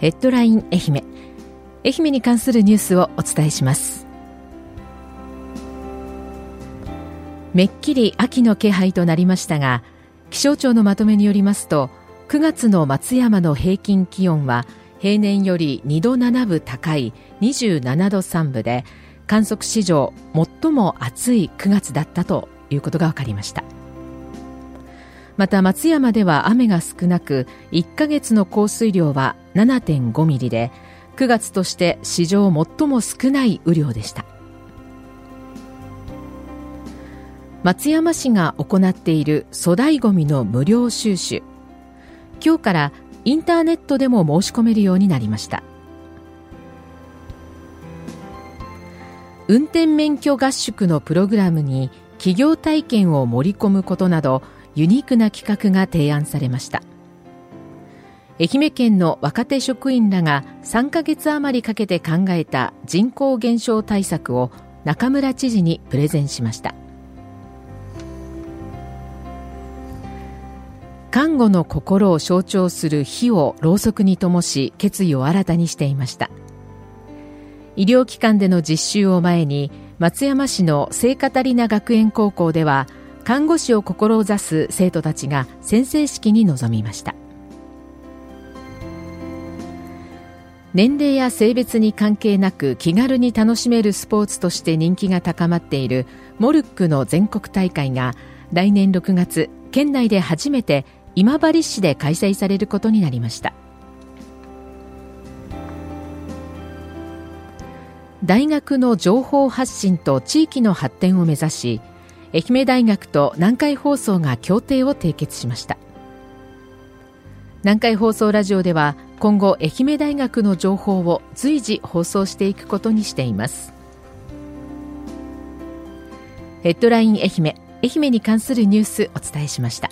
ヘッドライン愛媛。愛媛に関するニュースをお伝えします。めっきり秋の気配となりましたが気象庁のまとめによりますと9月の松山の平均気温は平年より2度7分高い27度3分で観測史上最も暑い9月だったということが分かりました。また松山では雨が少なく1ヶ月の降水量は7.5ミリで9月として史上最も少ない雨量でした。松山市が行っている粗大ごみの無料収集。今日からインターネットでも申し込めるようになりました。運転免許合宿のプログラムに企業体験を盛り込むことなどユニークな企画が提案されました。愛媛県の若手職員らが3ヶ月余りかけて考えた人口減少対策を中村知事にプレゼンしました。看護の心を象徴する火をろうそくに灯し決意を新たにしていました。医療機関での実習を前に松山市の聖カタリナ学園高校では看護師を志す生徒たちが宣誓式に臨みました。年齢や性別に関係なく気軽に楽しめるスポーツとして人気が高まっているモルックの全国大会が来年6月県内で初めて今治市で開催されることになりました。大学の情報発信と地域の発展を目指し愛媛大学と南海放送が協定を締結しました。南海放送ラジオでは今後愛媛大学の情報を随時放送していくことにしています。ヘッドライン愛媛愛媛に関するニュースお伝えしました。